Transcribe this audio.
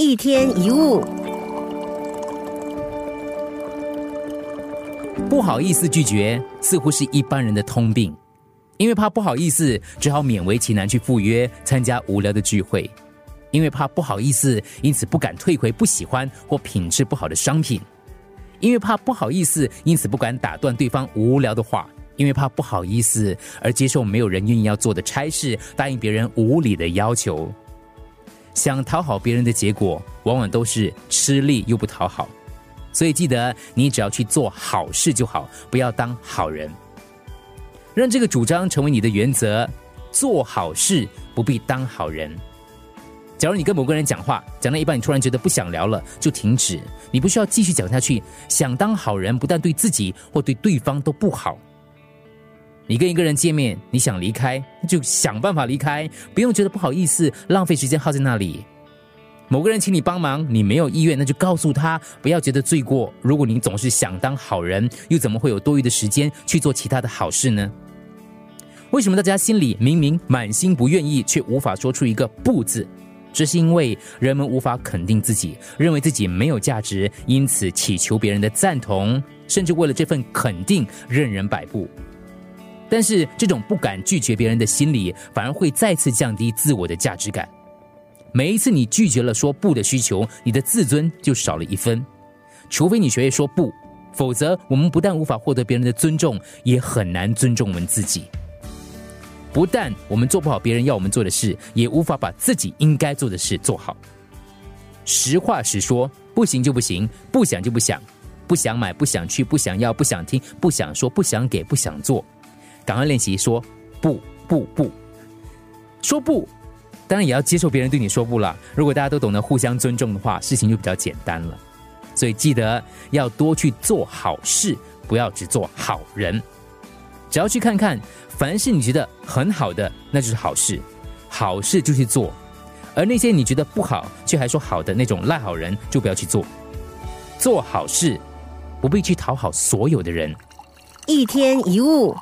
一天一物，不好意思拒绝，似乎是一般人的通病。因为怕不好意思，只好勉为其难去赴约参加无聊的聚会；因为怕不好意思，因此不敢退回不喜欢或品质不好的商品；因为怕不好意思，因此不敢打断对方无聊的话；因为怕不好意思而接受没有人愿意要做的差事，答应别人无理的要求。想讨好别人的结果，往往都是吃力又不讨好。所以记得，你只要去做好事就好，不要当好人。让这个主张成为你的原则：做好事，不必当好人。假如你跟某个人讲话，讲到一半，你突然觉得不想聊了，就停止。你不需要继续讲下去。想当好人，不但对自己或对对方都不好。你跟一个人见面，你想离开，就想办法离开，不用觉得不好意思，浪费时间耗在那里。某个人请你帮忙，你没有意愿，那就告诉他，不要觉得罪过。如果你总是想当好人，又怎么会有多余的时间去做其他的好事呢？为什么大家心里明明满心不愿意，却无法说出一个不字？这是因为人们无法肯定自己，认为自己没有价值，因此祈求别人的赞同，甚至为了这份肯定任人摆布。但是这种不敢拒绝别人的心理，反而会再次降低自我的价值感。每一次你拒绝了说不的需求，你的自尊就少了一分。除非你学会说不，否则我们不但无法获得别人的尊重，也很难尊重我们自己。不但我们做不好别人要我们做的事，也无法把自己应该做的事做好。实话实说，不行就不行，不想就不想，不想买，不想去，不想要，不想听，不想说，不想给，不想做。赶快练习说不不不，说不，当然也要接受别人对你说不了。如果大家都懂得互相尊重的话，事情就比较简单了。所以记得要多去做好事，不要只做好人。只要去看看，凡是你觉得很好的，那就是好事，好事就去做；而那些你觉得不好却还说好的那种赖好人，就不要去做。做好事，不必去讨好所有的人。一天一物。